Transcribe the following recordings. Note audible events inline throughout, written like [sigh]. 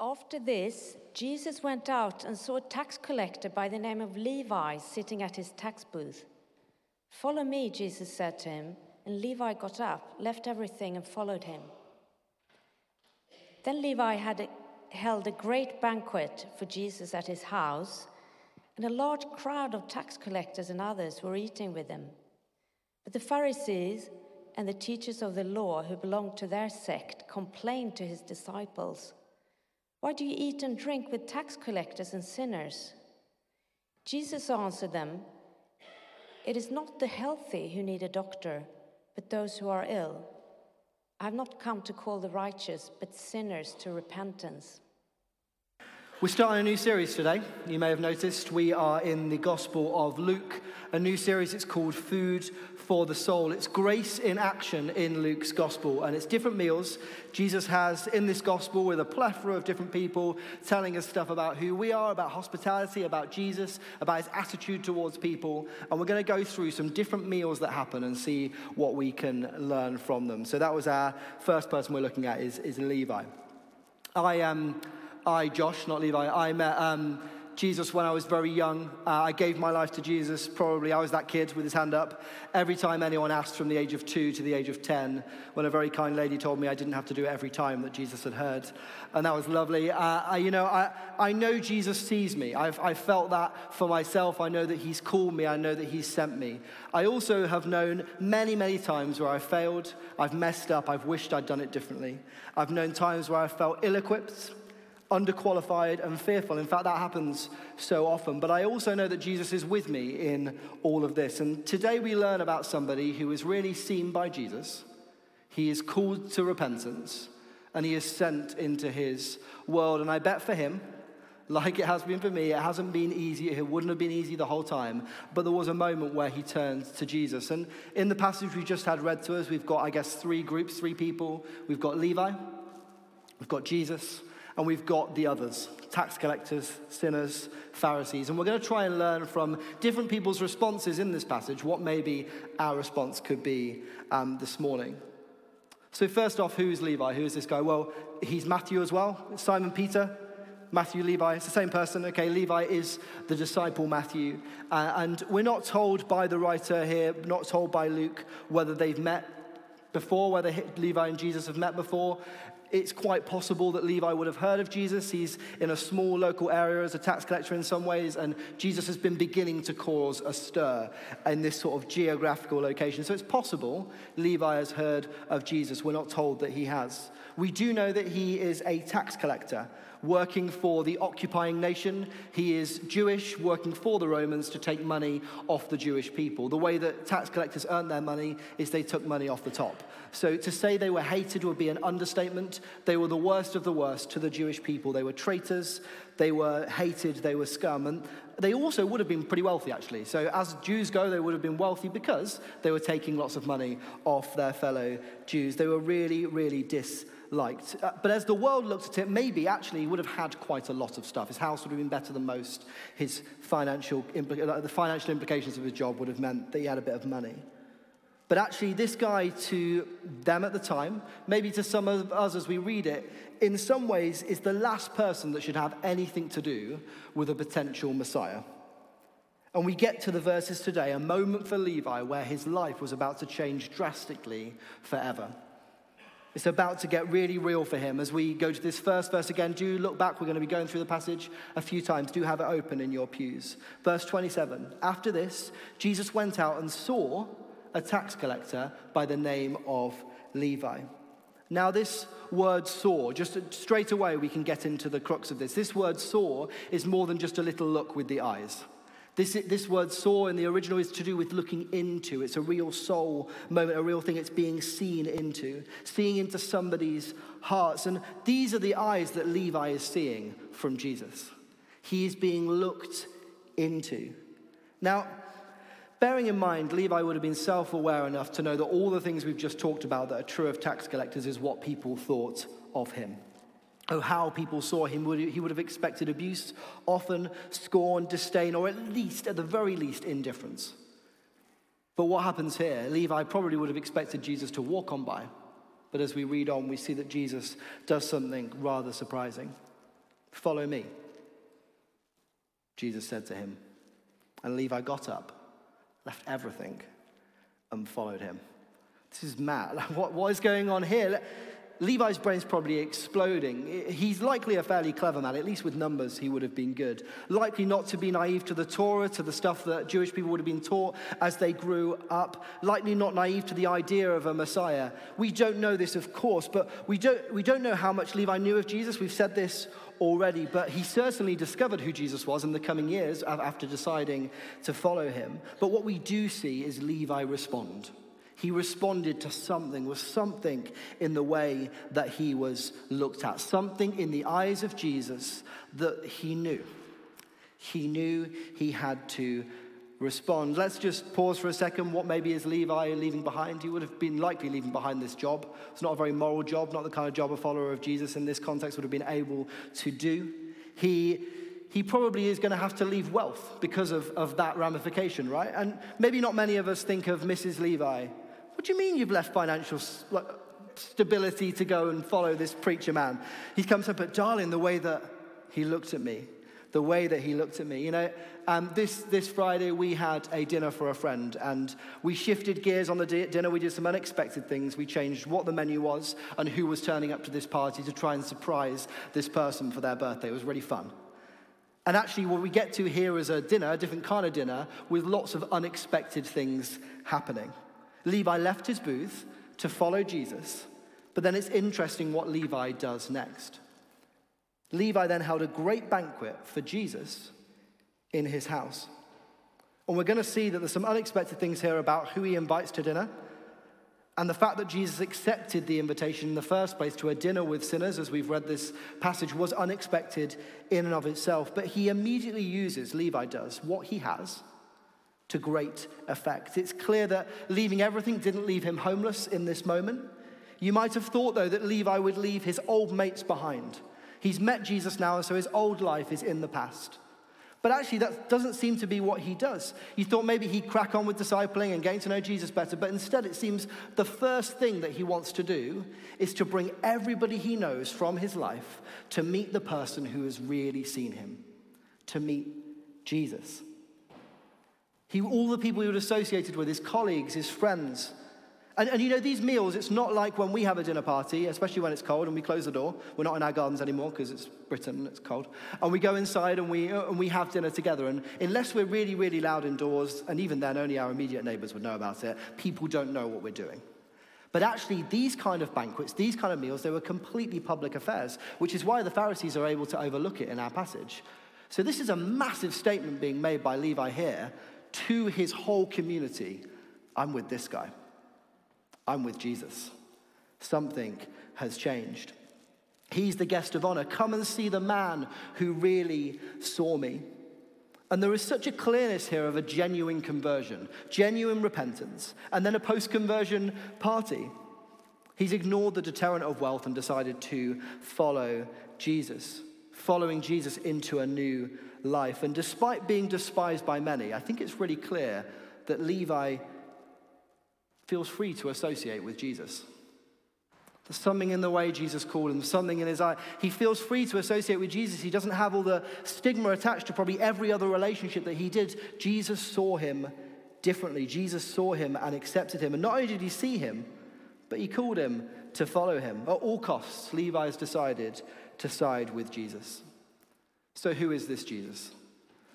After this, Jesus went out and saw a tax collector by the name of Levi sitting at his tax booth. Follow me, Jesus said to him, and Levi got up, left everything, and followed him. Then Levi had a, held a great banquet for Jesus at his house, and a large crowd of tax collectors and others were eating with him. But the Pharisees and the teachers of the law who belonged to their sect complained to his disciples. Why do you eat and drink with tax collectors and sinners? Jesus answered them, It is not the healthy who need a doctor, but those who are ill. I have not come to call the righteous, but sinners to repentance. We're starting a new series today. You may have noticed we are in the Gospel of Luke, a new series. It's called Food for the Soul. It's grace in action in Luke's Gospel, and it's different meals Jesus has in this Gospel with a plethora of different people telling us stuff about who we are, about hospitality, about Jesus, about his attitude towards people. And we're going to go through some different meals that happen and see what we can learn from them. So that was our first person we're looking at is, is Levi. I um, I, Josh, not Levi, I met um, Jesus when I was very young. Uh, I gave my life to Jesus, probably. I was that kid with his hand up. Every time anyone asked from the age of two to the age of 10, when a very kind lady told me I didn't have to do it every time that Jesus had heard. And that was lovely. Uh, I, you know, I, I know Jesus sees me. I've, I've felt that for myself. I know that he's called me. I know that he's sent me. I also have known many, many times where I failed, I've messed up, I've wished I'd done it differently. I've known times where I felt ill equipped underqualified and fearful. In fact, that happens so often. But I also know that Jesus is with me in all of this. And today we learn about somebody who is really seen by Jesus. He is called to repentance and he is sent into his world. And I bet for him, like it has been for me, it hasn't been easy. It wouldn't have been easy the whole time. But there was a moment where he turned to Jesus. And in the passage we just had read to us, we've got, I guess, three groups, three people. We've got Levi, we've got Jesus, and we've got the others tax collectors, sinners, Pharisees. And we're going to try and learn from different people's responses in this passage what maybe our response could be um, this morning. So, first off, who's Levi? Who is this guy? Well, he's Matthew as well, Simon Peter. Matthew, Levi, it's the same person. Okay, Levi is the disciple Matthew. Uh, and we're not told by the writer here, not told by Luke, whether they've met before, whether Levi and Jesus have met before it's quite possible that Levi would have heard of Jesus. He's in a small local area as a tax collector in some ways, and Jesus has been beginning to cause a stir in this sort of geographical location. So it's possible Levi has heard of Jesus. We're not told that he has. We do know that he is a tax collector working for the occupying nation. He is Jewish, working for the Romans to take money off the Jewish people. The way that tax collectors earned their money is they took money off the top. So to say they were hated would be an understatement. They were the worst of the worst to the Jewish people. They were traitors, they were hated, they were scum. And they also would have been pretty wealthy, actually. So as Jews go, they would have been wealthy because they were taking lots of money off their fellow Jews. They were really, really dis liked. Uh, but as the world looked at it, maybe actually he would have had quite a lot of stuff. His house would have been better than most. His financial impl- uh, the financial implications of his job would have meant that he had a bit of money. But actually, this guy to them at the time, maybe to some of us as we read it, in some ways is the last person that should have anything to do with a potential Messiah. And we get to the verses today, a moment for Levi where his life was about to change drastically forever. It's about to get really real for him as we go to this first verse again. Do look back. We're going to be going through the passage a few times. Do have it open in your pews. Verse 27. After this, Jesus went out and saw a tax collector by the name of Levi. Now, this word saw, just straight away we can get into the crux of this. This word saw is more than just a little look with the eyes. This, this word saw in the original is to do with looking into. It's a real soul moment, a real thing it's being seen into, seeing into somebody's hearts. And these are the eyes that Levi is seeing from Jesus. He is being looked into. Now, bearing in mind, Levi would have been self aware enough to know that all the things we've just talked about that are true of tax collectors is what people thought of him. Oh, how people saw him. He would have expected abuse, often scorn, disdain, or at least, at the very least, indifference. But what happens here? Levi probably would have expected Jesus to walk on by. But as we read on, we see that Jesus does something rather surprising. Follow me. Jesus said to him. And Levi got up, left everything, and followed him. This is mad. [laughs] What, what is going on here? Levi's brain's probably exploding. He's likely a fairly clever man, at least with numbers, he would have been good. Likely not to be naive to the Torah, to the stuff that Jewish people would have been taught as they grew up. Likely not naive to the idea of a Messiah. We don't know this, of course, but we don't, we don't know how much Levi knew of Jesus. We've said this already, but he certainly discovered who Jesus was in the coming years after deciding to follow him. But what we do see is Levi respond. He responded to something, was something in the way that he was looked at, something in the eyes of Jesus that he knew. He knew he had to respond. Let's just pause for a second. What maybe is Levi leaving behind? He would have been likely leaving behind this job. It's not a very moral job, not the kind of job a follower of Jesus in this context would have been able to do. He he probably is going to have to leave wealth because of, of that ramification, right? And maybe not many of us think of Mrs. Levi what do you mean you've left financial stability to go and follow this preacher man? He comes up, but darling, the way that he looked at me, the way that he looked at me. You know, um, this, this Friday we had a dinner for a friend and we shifted gears on the di- dinner. We did some unexpected things. We changed what the menu was and who was turning up to this party to try and surprise this person for their birthday. It was really fun. And actually, what we get to here is a dinner, a different kind of dinner, with lots of unexpected things happening. Levi left his booth to follow Jesus, but then it's interesting what Levi does next. Levi then held a great banquet for Jesus in his house. And we're going to see that there's some unexpected things here about who he invites to dinner and the fact that Jesus accepted the invitation in the first place to a dinner with sinners, as we've read this passage, was unexpected in and of itself. But he immediately uses, Levi does, what he has to great effect. It's clear that leaving everything didn't leave him homeless in this moment. You might have thought, though, that Levi would leave his old mates behind. He's met Jesus now, and so his old life is in the past. But actually, that doesn't seem to be what he does. You thought maybe he'd crack on with discipling and getting to know Jesus better, but instead, it seems the first thing that he wants to do is to bring everybody he knows from his life to meet the person who has really seen him, to meet Jesus. He, all the people he was associated with, his colleagues, his friends. And, and you know, these meals, it's not like when we have a dinner party, especially when it's cold and we close the door. We're not in our gardens anymore because it's Britain and it's cold. And we go inside and we, uh, and we have dinner together. And unless we're really, really loud indoors, and even then only our immediate neighbors would know about it, people don't know what we're doing. But actually, these kind of banquets, these kind of meals, they were completely public affairs, which is why the Pharisees are able to overlook it in our passage. So, this is a massive statement being made by Levi here to his whole community I'm with this guy. I'm with Jesus. Something has changed. He's the guest of honor. Come and see the man who really saw me. And there is such a clearness here of a genuine conversion, genuine repentance, and then a post conversion party. He's ignored the deterrent of wealth and decided to follow Jesus, following Jesus into a new life. And despite being despised by many, I think it's really clear that Levi feels free to associate with Jesus. There's something in the way Jesus called him, something in his eye. He feels free to associate with Jesus. He doesn't have all the stigma attached to probably every other relationship that he did. Jesus saw him differently. Jesus saw him and accepted him. And not only did he see him, but he called him to follow him. At all costs, Levi has decided to side with Jesus. So, who is this Jesus?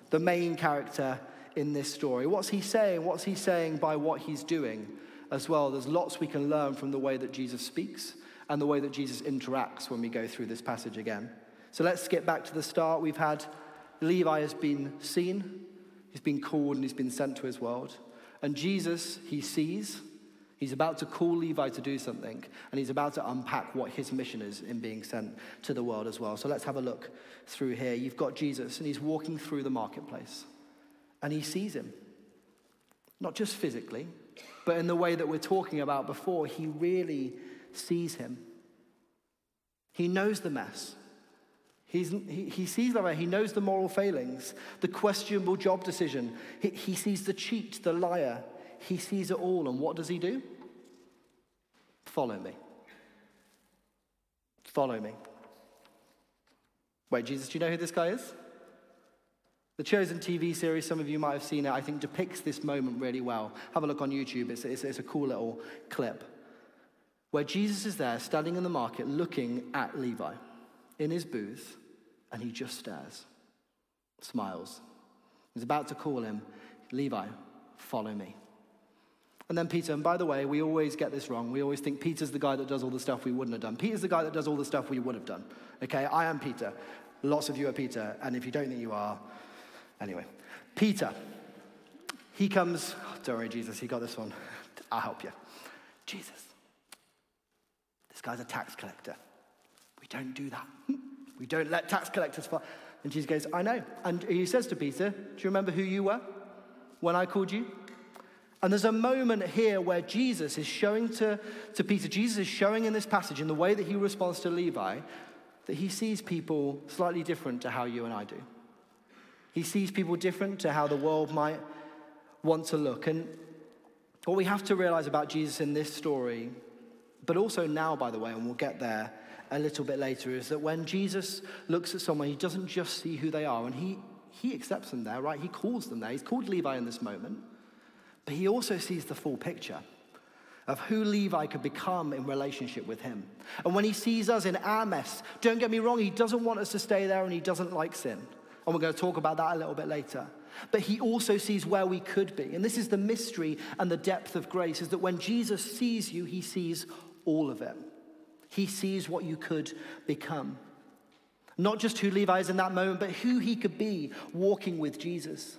The main character in this story. What's he saying? What's he saying by what he's doing as well? There's lots we can learn from the way that Jesus speaks and the way that Jesus interacts when we go through this passage again. So, let's get back to the start. We've had Levi has been seen, he's been called, and he's been sent to his world. And Jesus, he sees, He's about to call Levi to do something, and he's about to unpack what his mission is in being sent to the world as well. So let's have a look through here. You've got Jesus, and he's walking through the marketplace, and he sees him. Not just physically, but in the way that we're talking about before, he really sees him. He knows the mess. He's, he, he sees that he knows the moral failings, the questionable job decision. He, he sees the cheat, the liar. He sees it all, and what does he do? Follow me. Follow me. Wait, Jesus, do you know who this guy is? The Chosen TV series, some of you might have seen it, I think depicts this moment really well. Have a look on YouTube, it's, it's, it's a cool little clip where Jesus is there standing in the market looking at Levi in his booth, and he just stares, smiles. He's about to call him, Levi, follow me. And then Peter, and by the way, we always get this wrong. We always think Peter's the guy that does all the stuff we wouldn't have done. Peter's the guy that does all the stuff we would have done. Okay, I am Peter. Lots of you are Peter, and if you don't think you are, Anyway, Peter, he comes, oh, don't worry, Jesus, he got this one. [laughs] I'll help you. Jesus, this guy's a tax collector. We don't do that. [laughs] We don't let tax collectors fall. And Jesus goes, I know. And he says to Peter, Do you remember who you were when I called you? And there's a moment here where Jesus is showing to, to Peter, Jesus is showing in this passage, in the way that he responds to Levi, that he sees people slightly different to how you and I do. He sees people different to how the world might want to look. And what we have to realize about Jesus in this story, but also now, by the way, and we'll get there a little bit later, is that when Jesus looks at someone, he doesn't just see who they are, and he, he accepts them there, right? He calls them there. He's called Levi in this moment, but he also sees the full picture of who Levi could become in relationship with him. And when he sees us in our mess, don't get me wrong, he doesn't want us to stay there and he doesn't like sin. And we're going to talk about that a little bit later. But he also sees where we could be. And this is the mystery and the depth of grace is that when Jesus sees you, he sees all of it. He sees what you could become. Not just who Levi is in that moment, but who he could be walking with Jesus.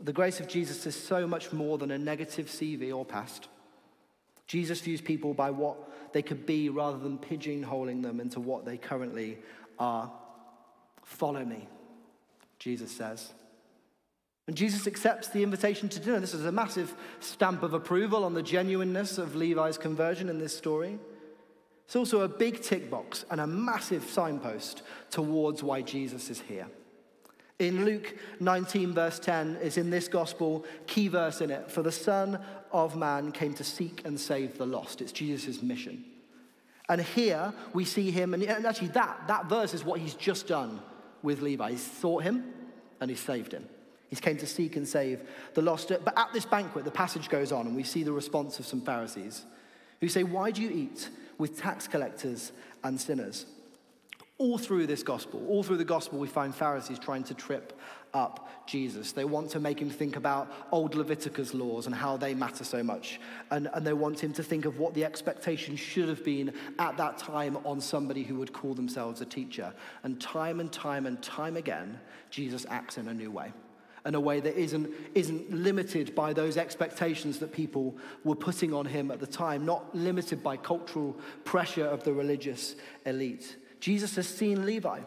The grace of Jesus is so much more than a negative CV or past. Jesus views people by what they could be rather than pigeonholing them into what they currently are. Follow me, Jesus says. And Jesus accepts the invitation to dinner. This is a massive stamp of approval on the genuineness of Levi's conversion in this story. It's also a big tick box and a massive signpost towards why Jesus is here. In Luke 19, verse 10, is in this gospel, key verse in it. For the Son of Man came to seek and save the lost. It's Jesus' mission. And here we see him, and actually, that, that verse is what he's just done with Levi. He's sought him and he saved him. He's came to seek and save the lost. But at this banquet, the passage goes on, and we see the response of some Pharisees who say, Why do you eat with tax collectors and sinners? All through this gospel, all through the gospel, we find Pharisees trying to trip up Jesus. They want to make him think about old Leviticus laws and how they matter so much. And, and they want him to think of what the expectation should have been at that time on somebody who would call themselves a teacher. And time and time and time again, Jesus acts in a new way. In a way that isn't, isn't limited by those expectations that people were putting on him at the time, not limited by cultural pressure of the religious elite. Jesus has seen Levi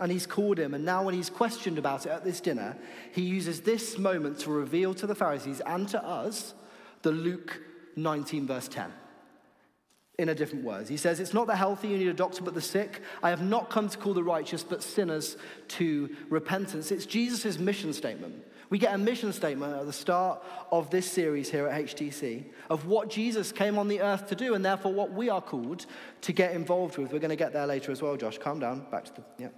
and he's called him. And now, when he's questioned about it at this dinner, he uses this moment to reveal to the Pharisees and to us the Luke 19, verse 10. In a different words, he says, It's not the healthy you need a doctor, but the sick. I have not come to call the righteous, but sinners to repentance. It's Jesus' mission statement. We get a mission statement at the start of this series here at HTC of what Jesus came on the earth to do, and therefore what we are called to get involved with. We're going to get there later as well, Josh. Calm down. Back to the. Yeah.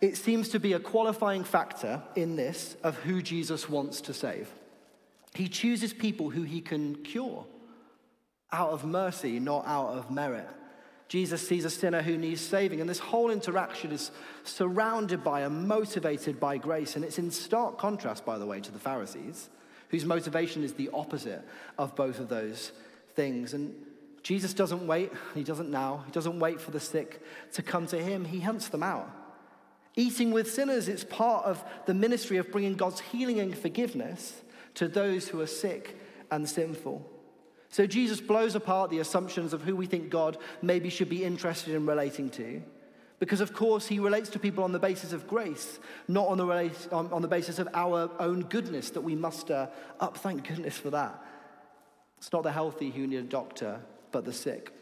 It seems to be a qualifying factor in this of who Jesus wants to save. He chooses people who he can cure out of mercy, not out of merit. Jesus sees a sinner who needs saving. And this whole interaction is surrounded by and motivated by grace. And it's in stark contrast, by the way, to the Pharisees, whose motivation is the opposite of both of those things. And Jesus doesn't wait, he doesn't now, he doesn't wait for the sick to come to him, he hunts them out. Eating with sinners, it's part of the ministry of bringing God's healing and forgiveness to those who are sick and sinful. So Jesus blows apart the assumptions of who we think God maybe should be interested in relating to. Because, of course, he relates to people on the basis of grace, not on the, on, on the basis of our own goodness that we muster up. Thank goodness for that. It's not the healthy who need a doctor, but the sick.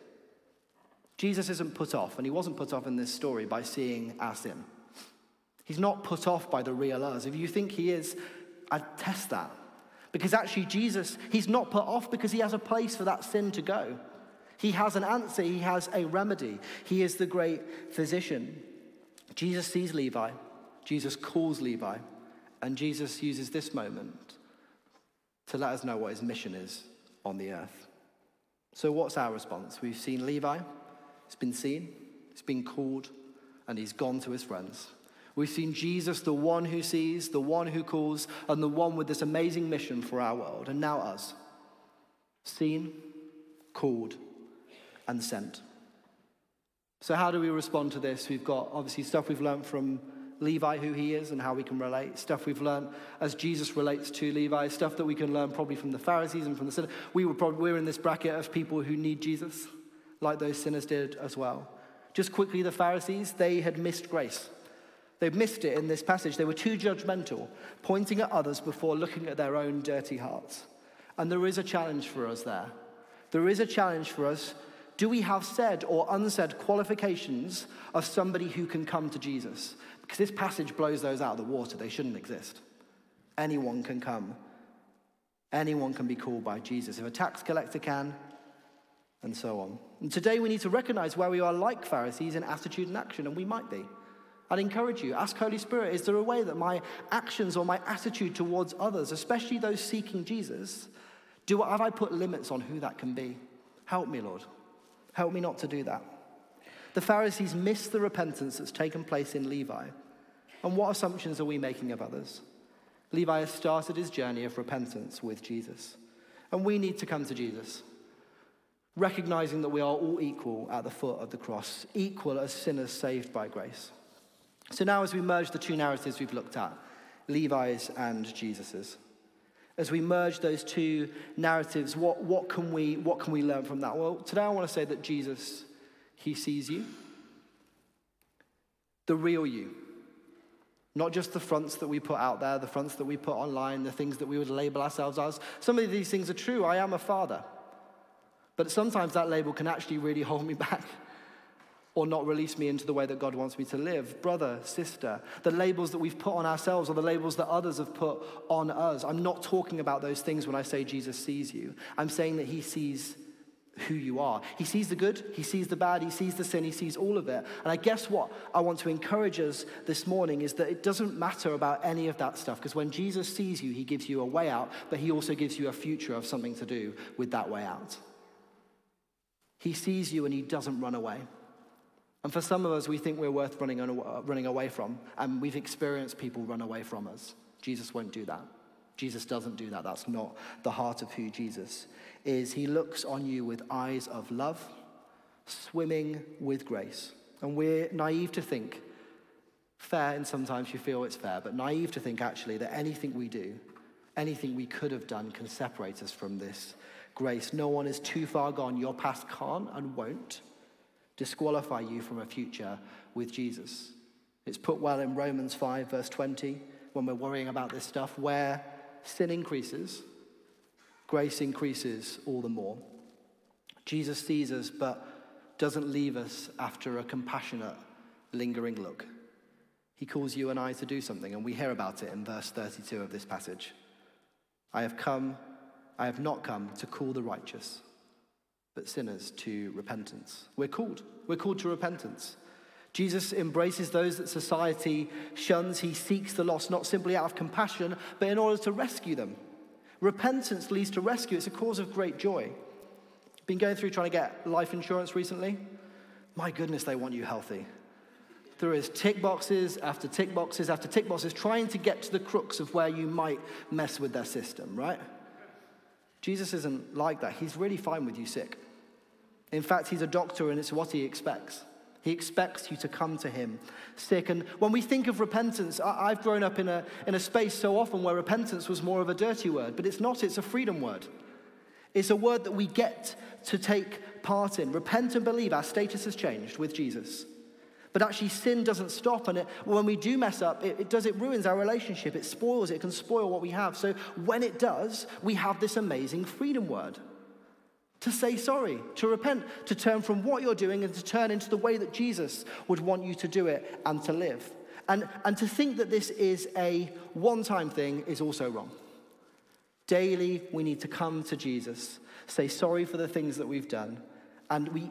Jesus isn't put off, and he wasn't put off in this story by seeing our sin. He's not put off by the real us. If you think he is, I'd test that. Because actually, Jesus, he's not put off because he has a place for that sin to go. He has an answer, he has a remedy. He is the great physician. Jesus sees Levi, Jesus calls Levi, and Jesus uses this moment to let us know what his mission is on the earth. So, what's our response? We've seen Levi, he's been seen, he's been called, and he's gone to his friends. We've seen Jesus, the one who sees, the one who calls, and the one with this amazing mission for our world. And now us. Seen, called, and sent. So, how do we respond to this? We've got obviously stuff we've learned from Levi, who he is, and how we can relate. Stuff we've learned as Jesus relates to Levi. Stuff that we can learn probably from the Pharisees and from the sinners. We were probably we're in this bracket of people who need Jesus, like those sinners did as well. Just quickly, the Pharisees they had missed grace. They've missed it in this passage. They were too judgmental, pointing at others before looking at their own dirty hearts. And there is a challenge for us there. There is a challenge for us. Do we have said or unsaid qualifications of somebody who can come to Jesus? Because this passage blows those out of the water. They shouldn't exist. Anyone can come. Anyone can be called by Jesus. If a tax collector can, and so on. And today we need to recognize where we are like Pharisees in attitude and action, and we might be. I'd encourage you, ask Holy Spirit, is there a way that my actions or my attitude towards others, especially those seeking Jesus, do have I put limits on who that can be? Help me, Lord. Help me not to do that. The Pharisees missed the repentance that's taken place in Levi. And what assumptions are we making of others? Levi has started his journey of repentance with Jesus. And we need to come to Jesus, recognizing that we are all equal at the foot of the cross, equal as sinners saved by grace. So now, as we merge the two narratives we've looked at, Levi's and Jesus's, as we merge those two narratives, what, what, can we, what can we learn from that? Well, today I want to say that Jesus, he sees you, the real you. Not just the fronts that we put out there, the fronts that we put online, the things that we would label ourselves as. Some of these things are true. I am a father. But sometimes that label can actually really [laughs] hold me back or not release me into the way that God wants me to live. Brother, sister, the labels that we've put on ourselves or the labels that others have put on us. I'm not talking about those things when I say Jesus sees you. I'm saying that he sees who you are. He sees the good, he sees the bad, he sees the sin, he sees all of it. And I guess what I want to encourage us this morning is that it doesn't matter about any of that stuff because when Jesus sees you, he gives you a way out, but he also gives you a future of something to do with that way out. He sees you and he doesn't run away. And for some of us, we think we're worth running, running away from, and we've experienced people run away from us. Jesus won't do that. Jesus doesn't do that. That's not the heart of who Jesus is. He looks on you with eyes of love, swimming with grace. And we're naive to think, fair, and sometimes you feel it's fair, but naive to think actually that anything we do, anything we could have done can separate us from this grace. No one is too far gone. Your past can't and won't disqualify you from a future with Jesus. It's put well in Romans 5, verse 20, when we're worrying about this stuff, where sin increases, grace increases all the more. Jesus sees us, but doesn't leave us after a compassionate, lingering look. He calls you and I to do something, and we hear about it in verse 32 of this passage. I have come, I have not come to call the righteous but sinners to repentance. We're called. We're called to repentance. Jesus embraces those that society shuns. He seeks the lost not simply out of compassion, but in order to rescue them. Repentance leads to rescue. It's a cause of great joy. Been going through trying to get life insurance recently. My goodness, they want you healthy. There is tick boxes after tick boxes after tick boxes trying to get to the crux of where you might mess with their system, right? Jesus isn't like that. He's really fine with you sick. In fact, he's a doctor and it's what he expects. He expects you to come to him sick. And when we think of repentance, I've grown up in a, in a space so often where repentance was more of a dirty word, but it's not, it's a freedom word. It's a word that we get to take part in. Repent and believe our status has changed with Jesus. But actually, sin doesn't stop. And it, when we do mess up, it, it does, it ruins our relationship. It spoils it, it can spoil what we have. So when it does, we have this amazing freedom word to say sorry, to repent, to turn from what you're doing and to turn into the way that Jesus would want you to do it and to live. And, and to think that this is a one time thing is also wrong. Daily, we need to come to Jesus, say sorry for the things that we've done, And we,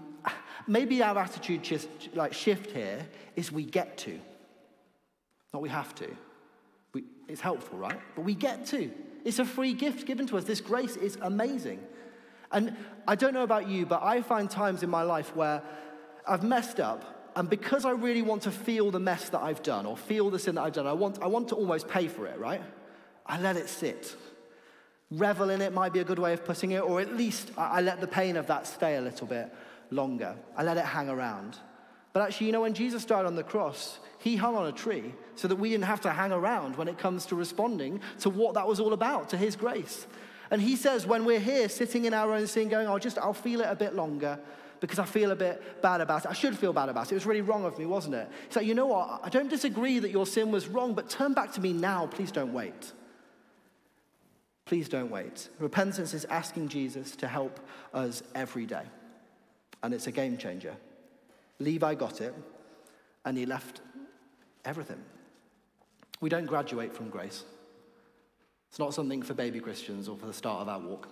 maybe our attitude just like shift here is we get to, not we have to. We, it's helpful, right? But we get to. It's a free gift given to us. This grace is amazing. And I don't know about you, but I find times in my life where I've messed up, and because I really want to feel the mess that I've done or feel the sin that I've done, I want, I want to almost pay for it, right? I let it sit. Revel in it might be a good way of putting it, or at least I, I let the pain of that stay a little bit longer. I let it hang around. But actually, you know, when Jesus died on the cross, he hung on a tree so that we didn't have to hang around when it comes to responding to what that was all about, to his grace. And he says, when we're here sitting in our own sin, going, I'll just, I'll feel it a bit longer because I feel a bit bad about it. I should feel bad about it. It was really wrong of me, wasn't it? He's like, you know what? I don't disagree that your sin was wrong, but turn back to me now. Please don't wait. Please don't wait. Repentance is asking Jesus to help us every day. And it's a game changer. Levi got it, and he left everything. We don't graduate from grace. It's not something for baby Christians or for the start of our walk.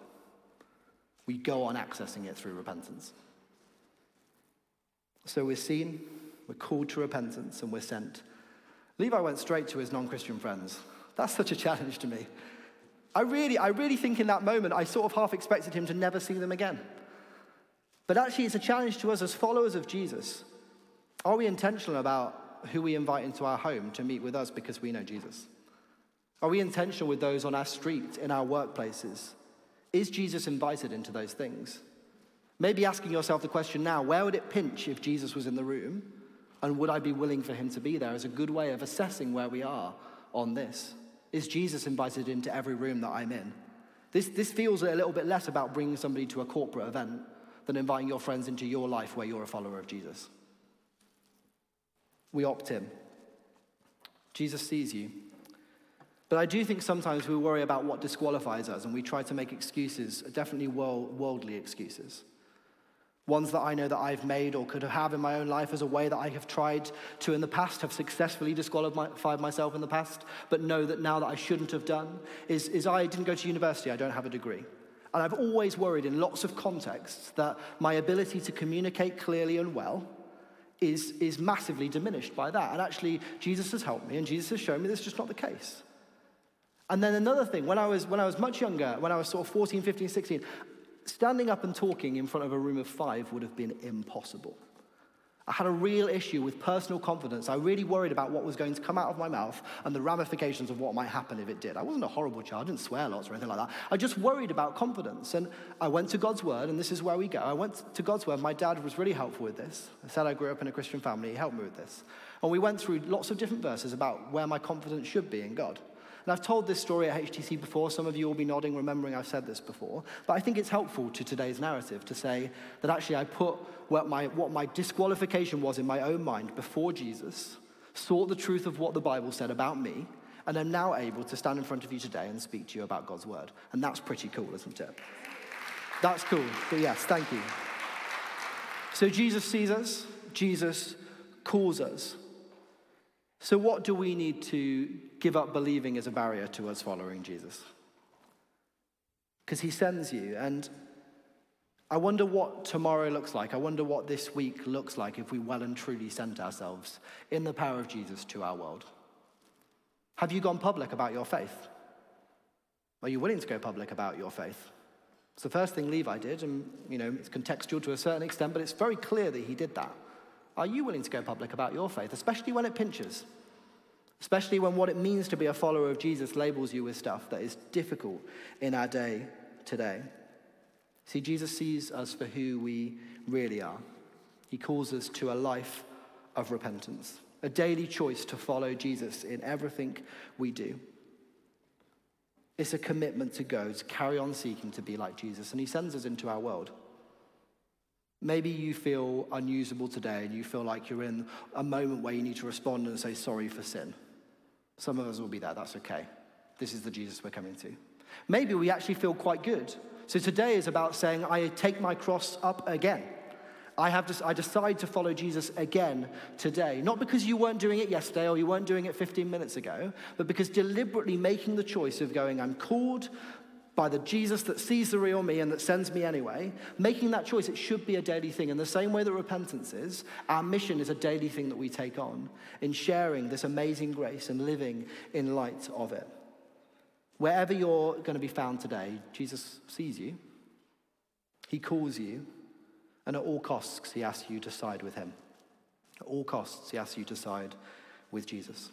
We go on accessing it through repentance. So we're seen, we're called to repentance, and we're sent. Levi went straight to his non Christian friends. That's such a challenge to me. I really, I really think in that moment, I sort of half expected him to never see them again. But actually, it's a challenge to us as followers of Jesus. Are we intentional about who we invite into our home to meet with us because we know Jesus? Are we intentional with those on our street, in our workplaces? Is Jesus invited into those things? Maybe asking yourself the question now where would it pinch if Jesus was in the room? And would I be willing for him to be there? Is a good way of assessing where we are on this. Is Jesus invited into every room that I'm in? This, this feels a little bit less about bringing somebody to a corporate event than inviting your friends into your life where you're a follower of Jesus. We opt in. Jesus sees you. But I do think sometimes we worry about what disqualifies us and we try to make excuses, definitely worldly excuses. Ones that I know that I've made or could have in my own life as a way that I have tried to in the past, have successfully disqualified myself in the past, but know that now that I shouldn't have done, is, is I didn't go to university, I don't have a degree. And I've always worried in lots of contexts that my ability to communicate clearly and well is, is massively diminished by that. And actually, Jesus has helped me and Jesus has shown me that's just not the case. And then another thing, when I was, when I was much younger, when I was sort of 14, 15, 16, standing up and talking in front of a room of five would have been impossible. I had a real issue with personal confidence. I really worried about what was going to come out of my mouth and the ramifications of what might happen if it did. I wasn't a horrible child, I didn't swear lots or anything like that. I just worried about confidence. And I went to God's Word, and this is where we go. I went to God's Word. My dad was really helpful with this. I said I grew up in a Christian family, he helped me with this. And we went through lots of different verses about where my confidence should be in God. And I've told this story at HTC before. Some of you will be nodding, remembering I've said this before. But I think it's helpful to today's narrative to say that actually I put what my, what my disqualification was in my own mind before Jesus, sought the truth of what the Bible said about me, and am now able to stand in front of you today and speak to you about God's word. And that's pretty cool, isn't it? That's cool. But yes, thank you. So Jesus sees us, Jesus calls us. So, what do we need to give up believing as a barrier to us following Jesus? Because he sends you. And I wonder what tomorrow looks like. I wonder what this week looks like if we well and truly sent ourselves in the power of Jesus to our world. Have you gone public about your faith? Are you willing to go public about your faith? It's the first thing Levi did, and you know, it's contextual to a certain extent, but it's very clear that he did that. Are you willing to go public about your faith, especially when it pinches? Especially when what it means to be a follower of Jesus labels you with stuff that is difficult in our day today. See, Jesus sees us for who we really are. He calls us to a life of repentance, a daily choice to follow Jesus in everything we do. It's a commitment to go, to carry on seeking to be like Jesus, and He sends us into our world. Maybe you feel unusable today and you feel like you're in a moment where you need to respond and say sorry for sin. Some of us will be there, that's okay. This is the Jesus we're coming to. Maybe we actually feel quite good. So today is about saying, I take my cross up again. I, have to, I decide to follow Jesus again today. Not because you weren't doing it yesterday or you weren't doing it 15 minutes ago, but because deliberately making the choice of going, I'm called by the Jesus that sees the real me and that sends me anyway, making that choice, it should be a daily thing. In the same way that repentance is, our mission is a daily thing that we take on in sharing this amazing grace and living in light of it. Wherever you're going to be found today, Jesus sees you, He calls you, and at all costs, He asks you to side with Him. At all costs, He asks you to side with Jesus.